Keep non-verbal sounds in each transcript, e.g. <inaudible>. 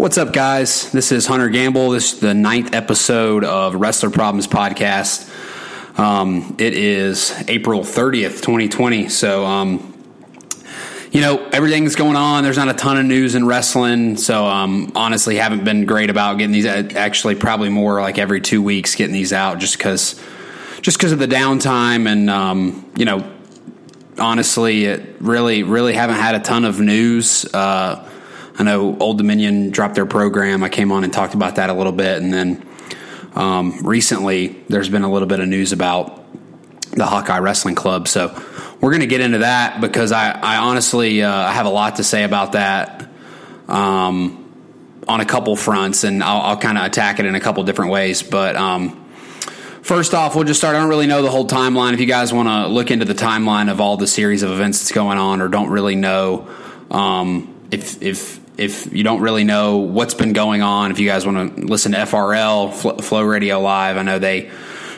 What's up, guys? This is Hunter Gamble. This is the ninth episode of Wrestler Problems Podcast. Um, it is April 30th, 2020. So, um, you know, everything's going on. There's not a ton of news in wrestling. So, um, honestly, haven't been great about getting these. Actually, probably more like every two weeks getting these out just because just because of the downtime and, um, you know, honestly, it really, really haven't had a ton of news. Uh, I know Old Dominion dropped their program. I came on and talked about that a little bit, and then um, recently there's been a little bit of news about the Hawkeye Wrestling Club. So we're going to get into that because I, I honestly uh, I have a lot to say about that um, on a couple fronts, and I'll, I'll kind of attack it in a couple different ways. But um, first off, we'll just start. I don't really know the whole timeline. If you guys want to look into the timeline of all the series of events that's going on, or don't really know um, if if if you don't really know what's been going on, if you guys want to listen to FRL, Flow Radio Live, I know they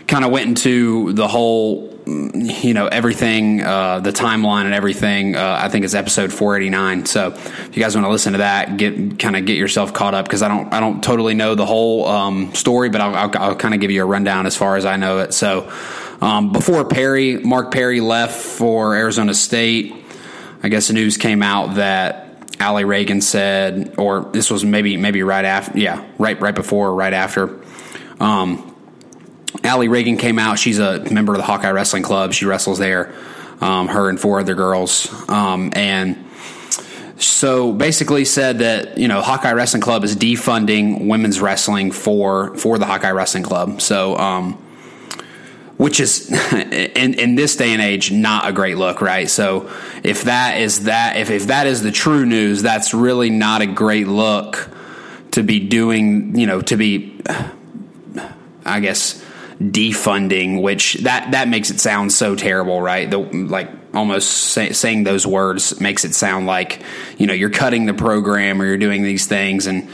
kind of went into the whole, you know, everything, uh, the timeline and everything. Uh, I think it's episode 489. So if you guys want to listen to that, get kind of get yourself caught up because I don't I don't totally know the whole um, story, but I'll, I'll, I'll kind of give you a rundown as far as I know it. So um, before Perry, Mark Perry left for Arizona State. I guess the news came out that Alli Ragan said, or this was maybe maybe right after, yeah, right right before or right after. Um, Alli Ragan came out. She's a member of the Hawkeye Wrestling Club. She wrestles there. Um, her and four other girls, um, and so basically said that you know Hawkeye Wrestling Club is defunding women's wrestling for for the Hawkeye Wrestling Club. So um, which is <laughs> in, in this day and age not a great look, right? So if that is that if, if that is the true news, that's really not a great look to be doing, you know, to be I guess defunding, which that that makes it sound so terrible, right? The like almost say, saying those words makes it sound like you know you're cutting the program or you're doing these things and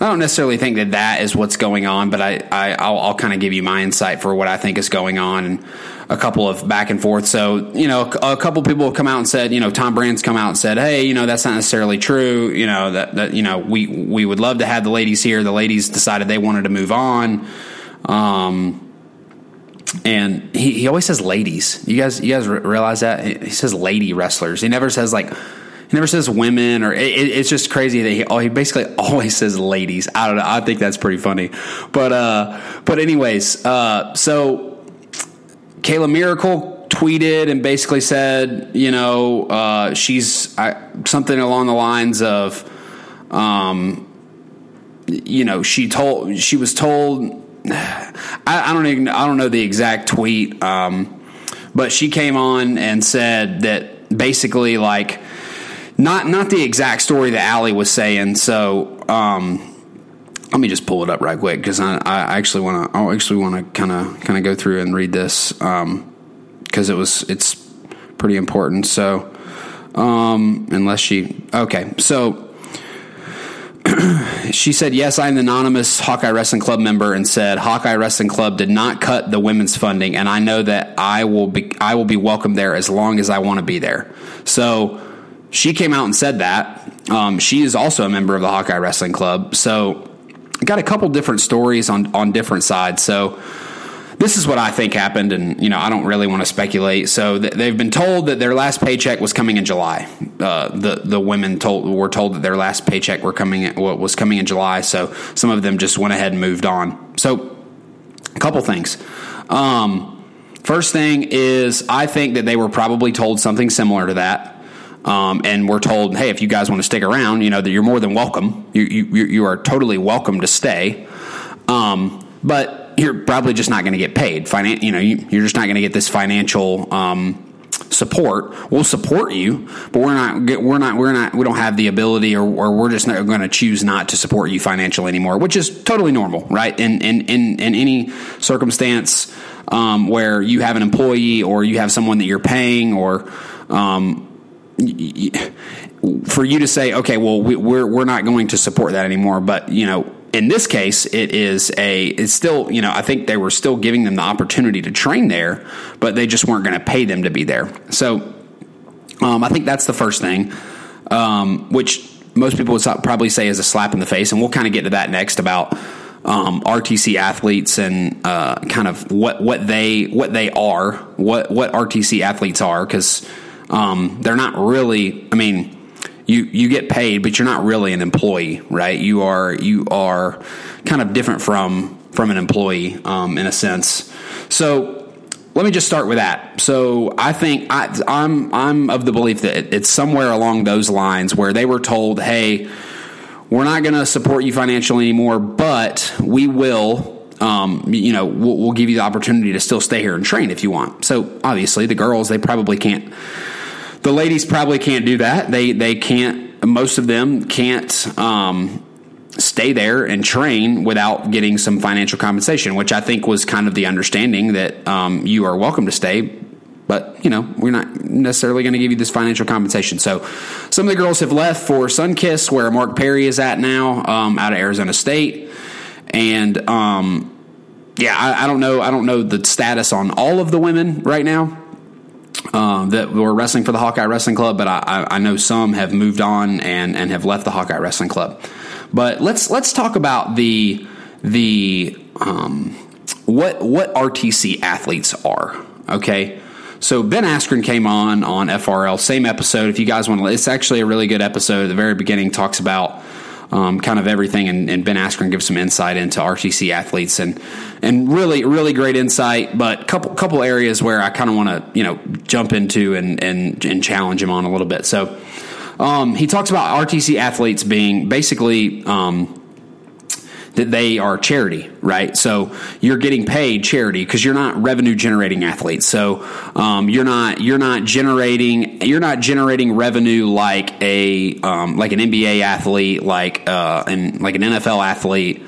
I don't necessarily think that that is what's going on, but I, I will I'll kind of give you my insight for what I think is going on and a couple of back and forth. So you know, a, a couple people have come out and said, you know, Tom Brand's come out and said, hey, you know, that's not necessarily true. You know that that you know we we would love to have the ladies here. The ladies decided they wanted to move on. Um, and he, he always says ladies. You guys, you guys realize that he says lady wrestlers. He never says like he never says women or it, it's just crazy that he, oh, he basically <laughs> always says ladies. I don't know. I think that's pretty funny. But, uh, but anyways, uh, so Kayla Miracle tweeted and basically said, you know, uh, she's I, something along the lines of, um, you know, she told, she was told, <sighs> I, I don't even, I don't know the exact tweet. Um, but she came on and said that basically like, not not the exact story that Alli was saying. So um, let me just pull it up right quick because I, I actually want to I actually want to kind of kind of go through and read this because um, it was it's pretty important. So um, unless she okay, so. <clears throat> she said, Yes, I'm an anonymous Hawkeye Wrestling Club member and said Hawkeye Wrestling Club did not cut the women's funding and I know that I will be I will be welcome there as long as I want to be there. So she came out and said that. Um, she is also a member of the Hawkeye Wrestling Club. So, got a couple different stories on on different sides. So, this is what I think happened, and you know, I don't really want to speculate. So, th- they've been told that their last paycheck was coming in July. Uh, the the women told were told that their last paycheck were coming in, was coming in July. So, some of them just went ahead and moved on. So, a couple things. Um, first thing is, I think that they were probably told something similar to that um, and we're told, hey, if you guys want to stick around, you know that you're more than welcome. You you you are totally welcome to stay. Um, but you're probably just not going to get paid. Finan- you know, you, are just not going to get this financial um, support. We'll support you, but we're not we're not we're not we don't have the ability, or, or we're just not going to choose not to support you financially anymore, which is totally normal, right? In in in, in any circumstance um, where you have an employee or you have someone that you're paying or um, for you to say, okay, well, we, we're we're not going to support that anymore. But you know, in this case, it is a it's still you know I think they were still giving them the opportunity to train there, but they just weren't going to pay them to be there. So um, I think that's the first thing, um, which most people would probably say is a slap in the face, and we'll kind of get to that next about. Um, RTC athletes and uh, kind of what what they what they are, what what RTC athletes are, because um, they're not really. I mean, you you get paid, but you're not really an employee, right? You are you are kind of different from from an employee um, in a sense. So let me just start with that. So I think I, I'm I'm of the belief that it's somewhere along those lines where they were told, "Hey, we're not going to support you financially anymore, but we will." Um, you know, we'll, we'll give you the opportunity to still stay here and train if you want. So obviously, the girls they probably can't the ladies probably can't do that. They they can't. Most of them can't um, stay there and train without getting some financial compensation, which I think was kind of the understanding that um, you are welcome to stay, but you know we're not necessarily going to give you this financial compensation. So some of the girls have left for Sunkist, where Mark Perry is at now, um, out of Arizona State, and um, yeah, I, I, don't know. I don't know the status on all of the women right now um, that were wrestling for the Hawkeye Wrestling Club, but I, I, know some have moved on and, and have left the Hawkeye Wrestling Club. But let's let's talk about the the um, what what RTC athletes are. Okay, so Ben Askren came on on FRL, same episode. If you guys want to, it's actually a really good episode. At the very beginning, talks about um, kind of everything, and, and, Ben Askren gives some insight into RTC athletes and and really really great insight. But couple couple areas where I kind of want to you know jump into and and and challenge him on a little bit. So um, he talks about RTC athletes being basically. Um, that they are charity, right? So you're getting paid charity because you're not revenue generating athletes. So um, you're not you're not generating you're not generating revenue like a um, like an NBA athlete, like uh, and like an NFL athlete.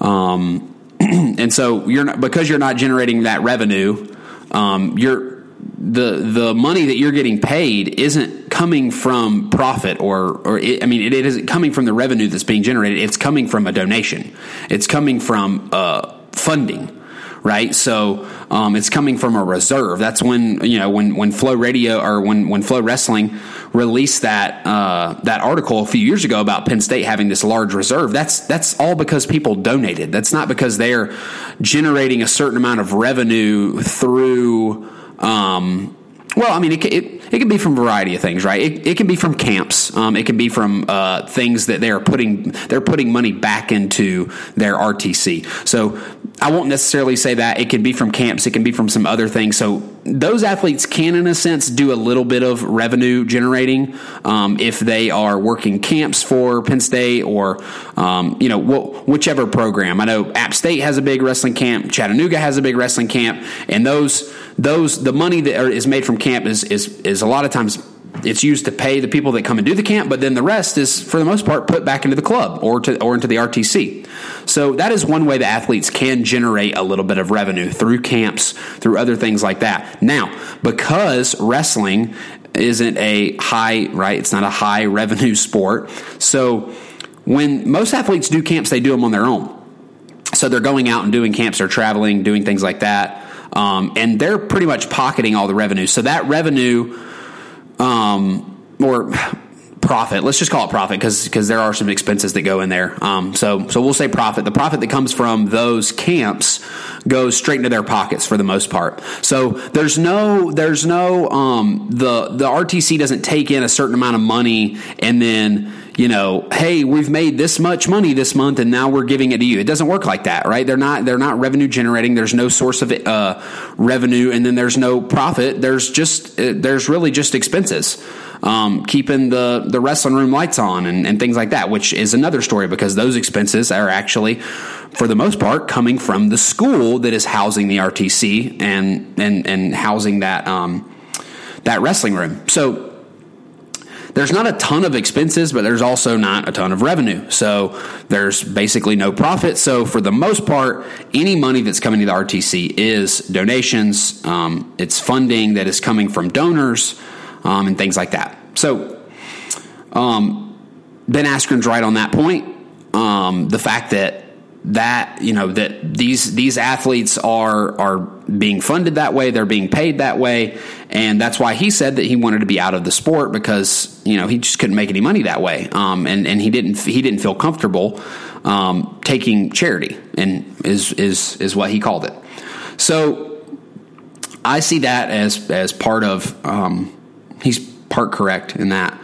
Um, <clears throat> and so you're not because you're not generating that revenue. Um, you're the the money that you're getting paid isn't coming from profit or or it, I mean it, it isn't coming from the revenue that's being generated. It's coming from a donation. It's coming from uh, funding right? So um, it's coming from a reserve. That's when you know when when Flow Radio or when when FloWrestling released that uh, that article a few years ago about Penn State having this large reserve. That's that's all because people donated. That's not because they're generating a certain amount of revenue through um, well, I mean, it, it, it can be from a variety of things, right? It, it can be from camps. Um, it can be from uh, things that they are putting they're putting money back into their RTC. So I won't necessarily say that. It can be from camps. It can be from some other things. So those athletes can, in a sense, do a little bit of revenue generating um, if they are working camps for Penn State or um, you know wh- whichever program. I know App State has a big wrestling camp. Chattanooga has a big wrestling camp, and those those the money that is made from camp is is is a lot of times it's used to pay the people that come and do the camp, but then the rest is, for the most part, put back into the club or to or into the RTC. So that is one way the athletes can generate a little bit of revenue through camps, through other things like that. Now, because wrestling isn't a high right, it's not a high <laughs> revenue sport. So when most athletes do camps, they do them on their own. So they're going out and doing camps, they're traveling, doing things like that. Um, and they're pretty much pocketing all the revenue. So that revenue, um, or profit, let's just call it profit because because there are some expenses that go in there. Um, so so we'll say profit. The profit that comes from those camps goes straight into their pockets for the most part. So there's no there's no um, the the RTC doesn't take in a certain amount of money and then you know, hey, we've made this much money this month and now we're giving it to you. It doesn't work like that, right? They're not they're not revenue generating. There's no source of uh, revenue and then there's no profit. There's just uh, there's really just expenses. Um, keeping the the wrestling room lights on and, and things like that, which is another story because those expenses are actually for the most part, coming from the school that is housing the RTC and and and housing that um, that wrestling room. So there's not a ton of expenses, but there's also not a ton of revenue. So there's basically no profit. So for the most part, any money that's coming to the RTC is donations. Um, it's funding that is coming from donors um, and things like that. So um, Ben Askren's right on that point. Um, the fact that that you know that these these athletes are are being funded that way they're being paid that way. And that's why he said that he wanted to be out of the sport because you know he just couldn't make any money that way. Um, and and he didn't he didn't feel comfortable um, taking charity and is is is what he called it. So I see that as as part of um, he's part correct in that.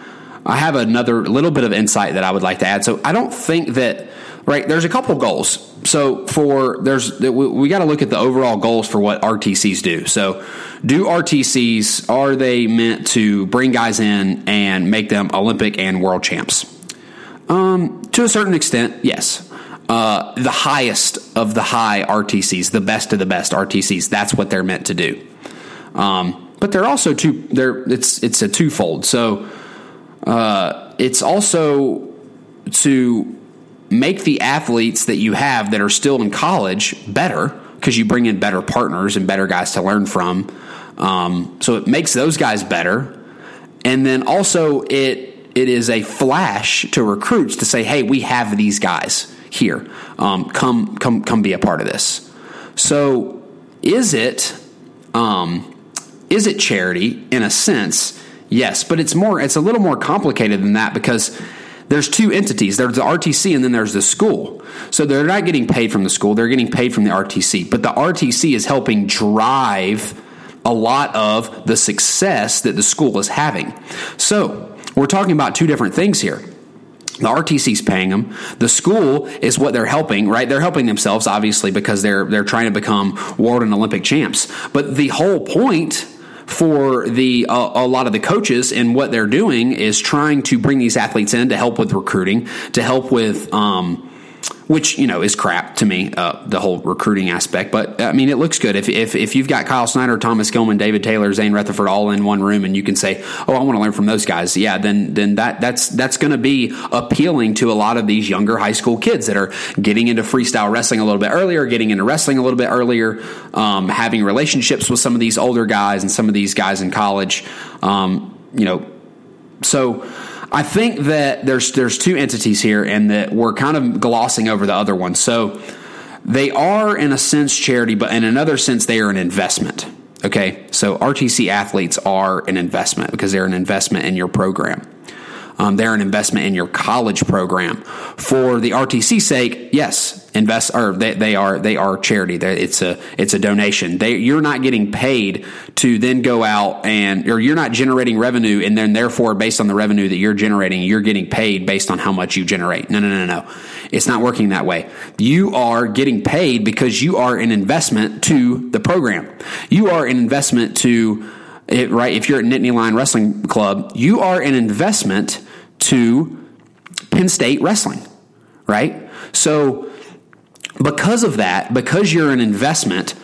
I have another little bit of insight that I would like to add. So I don't think that right? There's a couple goals. So for there's we got to look at the overall goals for what rtcs do. So do rtcs are they meant to bring guys in and make them olympic and world champs? Um, to a certain extent yes. Uh, the highest of the high rtcs the best of the best rtcs that's what they're meant to do. Um, but they're also two they're it's it's a twofold. So uh, it's also to make the athletes that you have that are still in college better because you bring in better partners and better guys to learn from. Um, so it makes those guys better, and then also it it is a flash to recruits to say, "Hey, we have these guys here. Um, come come come be a part of this." So is it um, is it charity in a sense? Yes, but it's more. It's a little more complicated than that because there's two entities. There's the RTC and then there's the school. So they're not getting paid from the school, they're getting paid from the RTC. But the RTC is helping drive a lot of the success that the school is having. So we're talking about two different things here. The RTC's paying them. The school is what they're helping, right? They're helping themselves, obviously, because they're they're trying to become world and Olympic champs. But the whole point for the uh, a lot of the coaches and what they're doing is trying to bring these athletes in to help with recruiting, to help with um, which you know is crap to me, uh, the whole recruiting aspect. But I mean, it looks good if, if if you've got Kyle Snyder, Thomas Gilman, David Taylor, Zain Retherford all in one room, and you can say, "Oh, I want to learn from those guys." Yeah, then then that that's that's going to be appealing to a lot of these younger high school kids that are getting into freestyle wrestling a little bit earlier, getting into wrestling a little bit earlier, um, having relationships with some of these older guys and some of these guys in college. Um, you know, so I think that there's there's two entities here, and that we're kind of glossing over the other one. So they are, in a sense, charity, but in another sense, they are an investment. Okay, so RTC athletes are an investment because they're an investment in your program. Um, they're an investment in your college program. For the RTC sake, yes, invest or they, they are they are charity. They're, it's a it's a donation. They you're not getting paid to then go out and or you're not generating revenue and then therefore based on the revenue that you're generating, you're getting paid based on how much you generate. No, no, no, no. It's not working that way. You are getting paid because you are an investment to the program. You are an investment to it, right? If you're at Nittany Lion Wrestling Club, you are an investment to Penn State Wrestling, right? So, because of that, because you're an investment,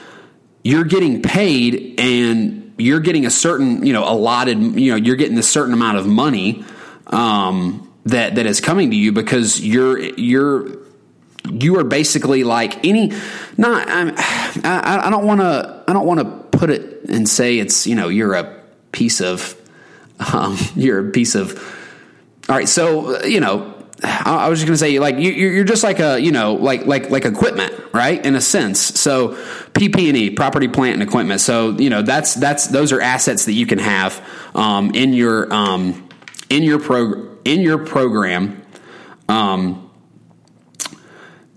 you're getting paid and you're getting a certain, you know, allotted, you know, you're getting a certain amount of money um, that that is coming to you because you're you're you are basically like any not I'm, I, I don't want to I don't want to put it and say it's you know you're a piece of um, <laughs> you're a piece of all right so you know I was just to say, like you, are just like a, you know, like like like equipment, right? In a sense. So PP&E, property, plant, and equipment. So you know, that's that's those are assets that you can have um, in your um, in your pro in your program. Um,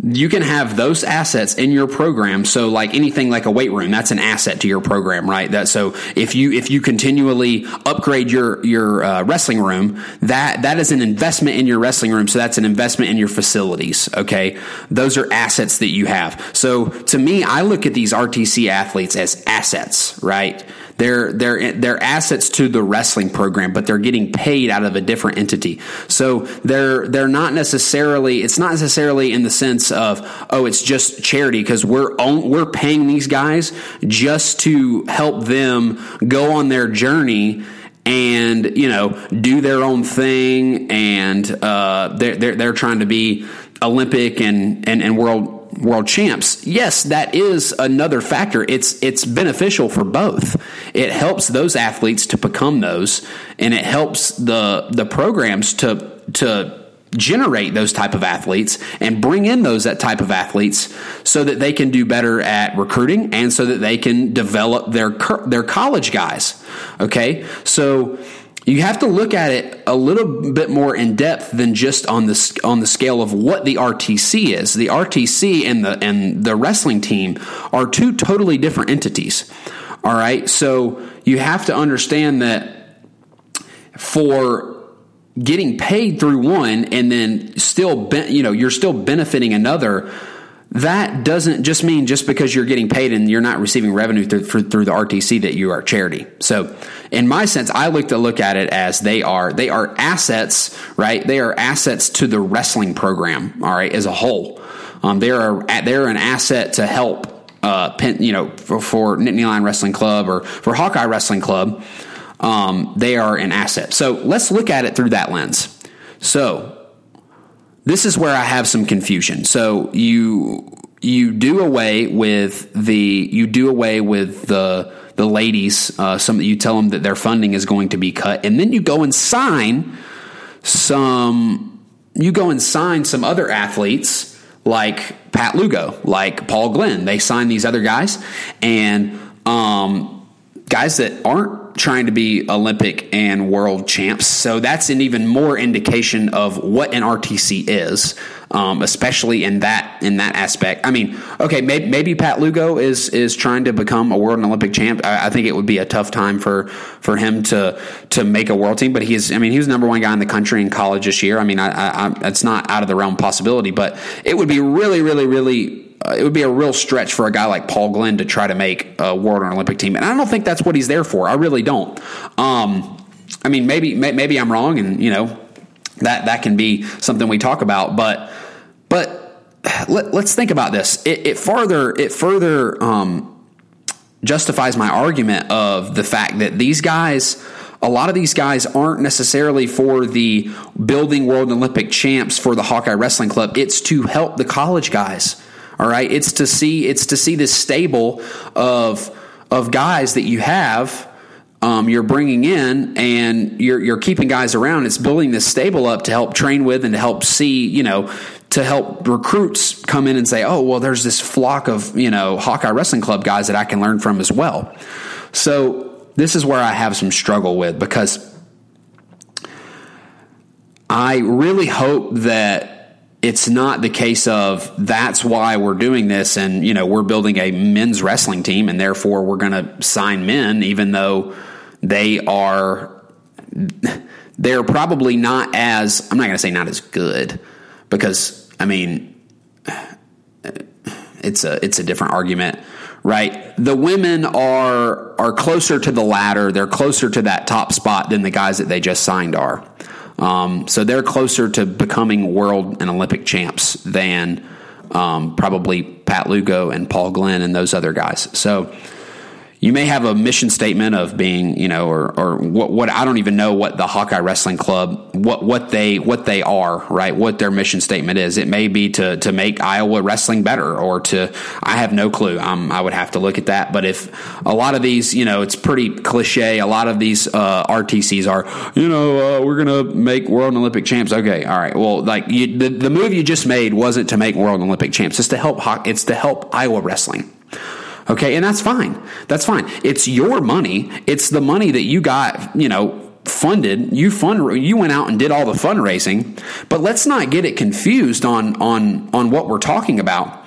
you can have those assets in your program. So like anything like a weight room that's an asset to your program right? That so if you if you continually upgrade your your uh, wrestling room that that is an investment in your wrestling room. So that's an investment in your facilities okay? Those are assets that you have. So to me i look at these rtc athletes as assets right? They're they're they're assets to the wrestling program, but they're getting paid out of a different entity. So they're they're not necessarily it's not necessarily in the sense of oh it's just charity because we're we're paying these guys just to help them go on their journey and you know do their own thing and uh, they're, they're, they're trying to be Olympic and, and, and world world champs. Yes, that is another factor. It's it's beneficial for both. It helps those athletes to become those, and it helps the the programs to to generate those type of athletes and bring in those that type of athletes so that they can do better at recruiting and so that they can develop their their college guys. Okay, so you have to look at it a little bit more in depth than just on the on the scale of what the RTC is. The RTC and the and the wrestling team are two totally different entities. All right, so you have to understand that for getting paid through one and then still you know you're still benefiting another that doesn't just mean just because you're getting paid and you're not receiving revenue through, through, through the RTC that you are charity. So, in my sense, I look to look at it as they are they are assets, right? They are assets to the wrestling program, all right, as a whole. Um, they are they're an asset to help, uh, Penn, you know, for, for Nittany Lion Wrestling Club or for Hawkeye Wrestling Club. Um, they are an asset. So let's look at it through that lens. So this is where I have some confusion. So you you do away with the you do away with the the ladies. Uh, some you tell them that their funding is going to be cut, and then you go and sign some. You go and sign some other athletes like Pat Lugo, like Paul Glynn. They sign these other guys, and um, guys that aren't trying to be Olympic and world champs. So that's an even more indication of what an RTC is, um, especially in that in that aspect. I mean, okay, maybe, maybe, Pat Lugo is is trying to become a world and Olympic champ. I, I, think it would be a tough time for for him to to make a world team. But he's, I mean, he was number one guy in the country in college this year. I mean, I, I, it's not out of the realm possibility, but it would be really, really, really uh, it would be a real stretch for a guy like Paul Glynn to try to make a world or Olympic team, and I don't think that's what he's there for. I really don't. Um, I mean, maybe maybe I'm wrong, and you know that that can be something we talk about, but but let, us think about this. It, it further it further um, justifies my argument of the fact that these guys a lot of these guys aren't necessarily for the building world Olympic champs for the Hawkeye Wrestling Club. It's to help the college guys. All right, it's to see it's to see this stable of of guys that you have. Um, you're bringing in and you're you're keeping guys around. It's building this stable up to help train with and to help see, you know, to help recruits come in and say, oh, well, there's this flock of you know Hawkeye Wrestling Club guys that I can learn from as well. So this is where I have some struggle with because I really hope that it's not the case of that's why we're doing this and you know we're building a men's wrestling team and therefore we're going to sign men even though they are they're probably not as I'm not going to say not as good because I mean it's a it's a different argument right? The women are are closer to the ladder. They're closer to that top spot than the guys that they just signed are um, so they're closer to becoming world and Olympic champs than um, probably Pat Lugo and Paul Glynn and those other guys. So you may have a mission statement of being, you know, or, or what, what I don't even know what the Hawkeye Wrestling Club what what they what they are, right? What their mission statement is. It may be to to make Iowa wrestling better, or to I have no clue. I would have to look at that. But if a lot of these, you know, it's pretty cliche. A lot of these uh, RTCs are, you know, uh, we're gonna make world Olympic champs. Okay, all right. Well, like you, the the move you just made wasn't to make world Olympic champs. It's to help. It's to help Iowa wrestling. Okay, and that's fine. That's fine. It's your money. It's the money that you got, you know, funded. You fund you went out and did all the fundraising. But let's not get it confused on on on what we're talking about.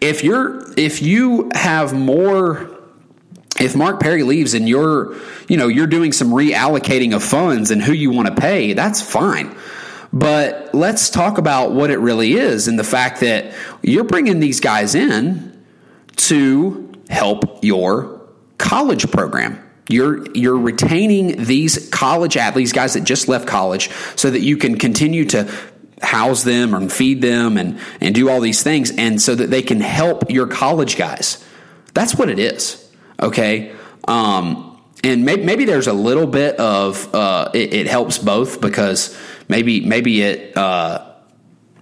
If you're if you have more if Mark Perry leaves and you're, you know, you're doing some reallocating of funds and who you want to pay, that's fine. But let's talk about what it really is and the fact that you're bringing these guys in to help your college program. You're you're retaining these college athletes, guys that just left college, so that you can continue to house them and feed them and, and do all these things and so that they can help your college guys. That's what it is. Okay. Um, and maybe, maybe, there's a little bit of uh, it, it, helps both because maybe maybe it uh,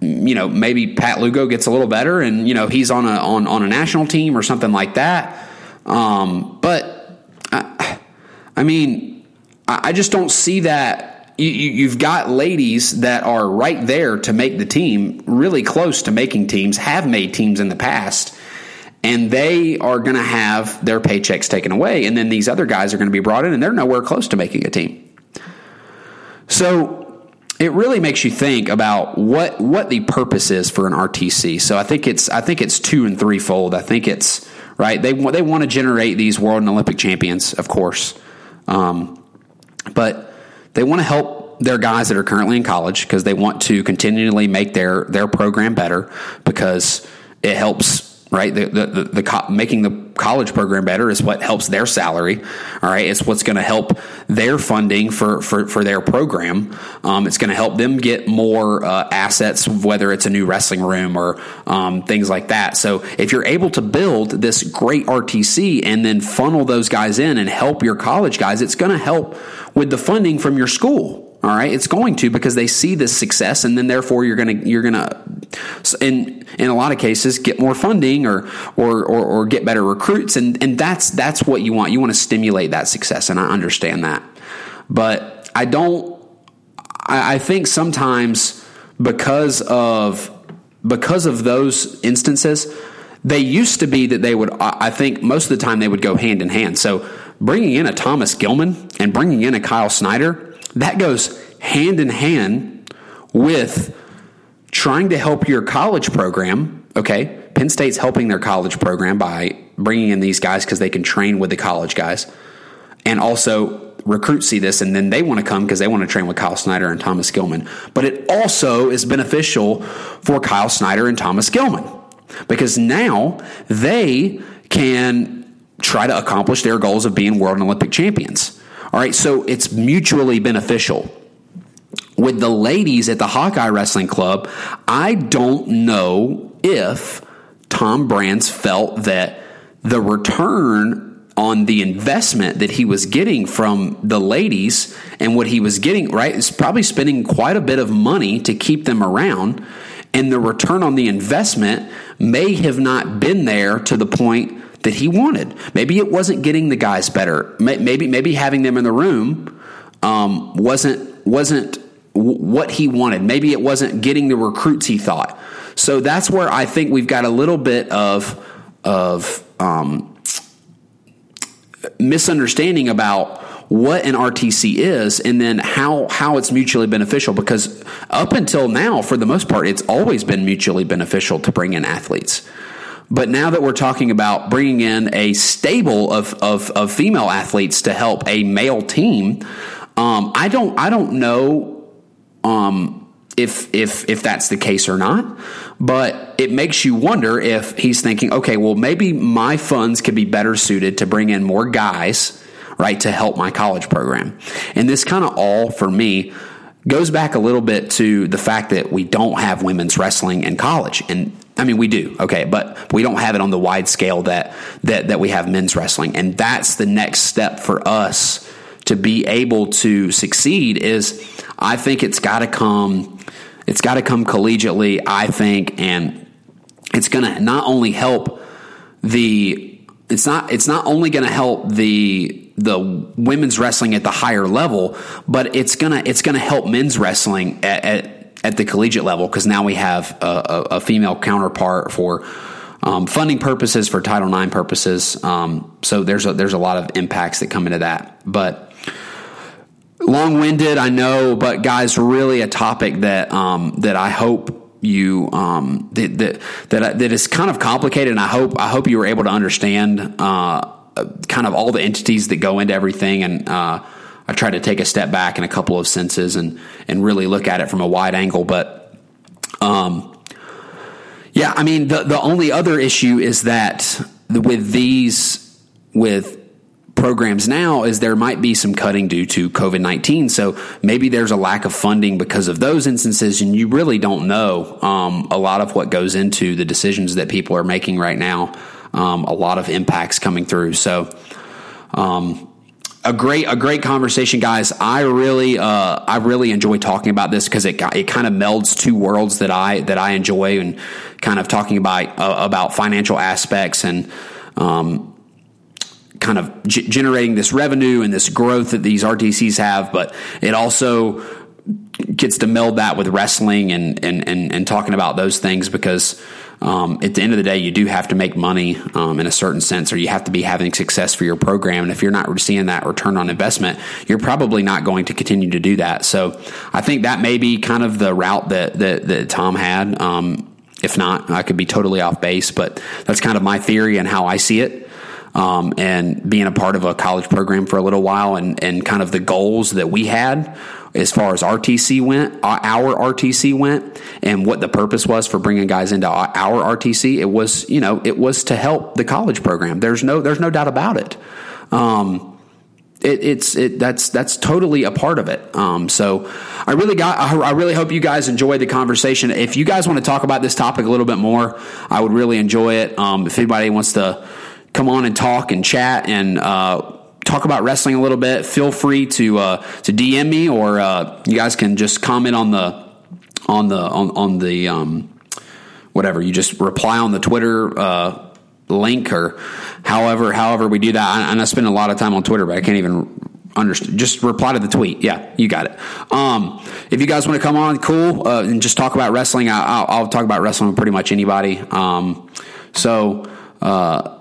you know maybe Pat Lugo gets a little better and you know he's on a on, on a national team or something like that. Um, but I, I mean I, I just don't see that you, have got ladies that are right there to make the team, really close to making teams, have made teams in the past, and they are going to have their paychecks taken away. And then these other guys are going to be brought in, and they're nowhere close to making a team. So it really makes you think about what what the purpose is for an RTC. So I think it's I think it's two and threefold. I think it's right. They they want to generate these world and Olympic champions, of course, um, but they want to help their guys that are currently in college because they want to continually make their their program better because it helps right? The, the, the, the co- making the college program better is what helps their salary. All right. It's what's going to help their funding for, for, for their program. Um, it's going to help them get more uh, assets, whether it's a new wrestling room or um, things like that. So if you're able to build this great RTC and then funnel those guys in and help your college guys, it's going to help with the funding from your school. All right, it's going to because they see this success, and then therefore you're gonna you're gonna in in a lot of cases get more funding or or or, or get better recruits, and and that's that's what you want. You want to stimulate that success, and I understand that, but I don't. I, I think sometimes because of because of those instances, they used to be that they would. I think most of the time they would go hand in hand. So bringing in a Thomas Gilman and bringing in a Kyle Snyder that goes hand in hand with trying to help your college program. Okay. Penn State's helping their college program by bringing in these guys because they can train with the college guys. And also, recruits see this and then they want to come because they want to train with Kyle Snyder and Thomas Gilman. But it also is beneficial for Kyle Snyder and Thomas Gilman because now they can try to accomplish their goals of being world and Olympic champions. All right, so it's mutually beneficial. With the ladies at the Hawkeye Wrestling Club, I don't know if Tom Brands felt that the return on the investment that he was getting from the ladies and what he was getting, right, is probably spending quite a bit of money to keep them around. And the return on the investment may have not been there to the point that he wanted. Maybe it wasn't getting the guys better. Maybe maybe having them in the room um, wasn't wasn't what he wanted. Maybe it wasn't getting the recruits he thought. So that's where I think we've got a little bit of of um, misunderstanding about what an RTC is and then how how it's mutually beneficial because up until now for the most part it's always been mutually beneficial to bring in athletes. But now that we're talking about bringing in a stable of, of, of female athletes to help a male team, um, I don't I don't know um, if if if that's the case or not. But it makes you wonder if he's thinking, okay, well maybe my funds could be better suited to bring in more guys, right, to help my college program. And this kind of all for me goes back a little bit to the fact that we don't have women's wrestling in college and I mean, we do, okay, but we don't have it on the wide scale that that that we have men's wrestling, and that's the next step for us to be able to succeed. Is I think it's got to come, it's got to come collegiately. I think, and it's going to not only help the it's not it's not only going to help the the women's wrestling at the higher level, but it's gonna it's gonna help men's wrestling at, at at the collegiate level because now we have a, a, a female counterpart for um, funding purposes, for Title IX purposes. Um, so there's a, there's a lot of impacts that come into that. But long winded, I know, but guys, really a topic that um, that I hope you um, that, that that that is kind of complicated, and I hope I hope you were able to understand uh, kind of all the entities that go into everything and. Uh, I try to take a step back in a couple of senses and and really look at it from a wide angle. But um, yeah, I mean the the only other issue is that with these with programs now is there might be some cutting due to COVID 19. So maybe there's a lack of funding because of those instances, and you really don't know um, a lot of what goes into the decisions that people are making right now. Um, a lot of impacts coming through. So, um, a great a great conversation, guys. I really uh, I really enjoy talking about this because it it kind of melds two worlds that I that I enjoy and kind of talking about uh, about financial aspects and um, kind of g- generating this revenue and this growth that these RTCs have, but it also gets to meld that with wrestling and and and, and talking about those things because um, at the end of the day, you do have to make money um, in a certain sense, or you have to be having success for your program. And if you're not seeing that return on investment, you're probably not going to continue to do that. So I think that may be kind of the route that that, that Tom had. Um, if not, I could be totally off base, but that's kind of my theory and how I see it. Um, and being a part of a college program for a little while and, and kind of the goals that we had as far as RTC went, uh, our RTC went, and what the purpose was for bringing guys into our RTC. It was, you know, it was to help the college program. There's no, there's no doubt about it. Um, it, it's it, that's that's totally a part of it. Um, so I really got I, really hope you guys enjoy the conversation. If you guys want to talk about this topic a little bit more, I would really enjoy it. Um, if anybody wants to come on and talk and chat and uh, talk about wrestling a little bit, feel free to uh, to DM me or uh, you guys can just comment on the on the on, on the um, whatever. You just reply on the Twitter uh, link or however however we do that. I, I spend a lot of time on Twitter, but I can't even understand. Just reply to the tweet. Yeah, you got it. Um, if you guys want to come on, cool, uh, and just talk about wrestling. I, will talk about wrestling with pretty much anybody. Um, so. Uh,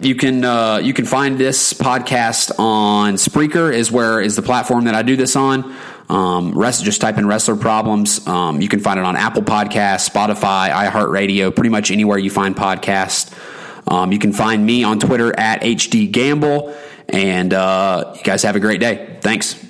you can uh, you can find this podcast on Spreaker is where is the platform that I do this on. Um, rest, just type in wrestler problems. Um, you can find it on Apple Podcasts, Spotify, iHeartRadio, pretty much anywhere you find podcasts. Um, you can find me on Twitter at HD Gamble, and uh, you guys have a great day. Thanks.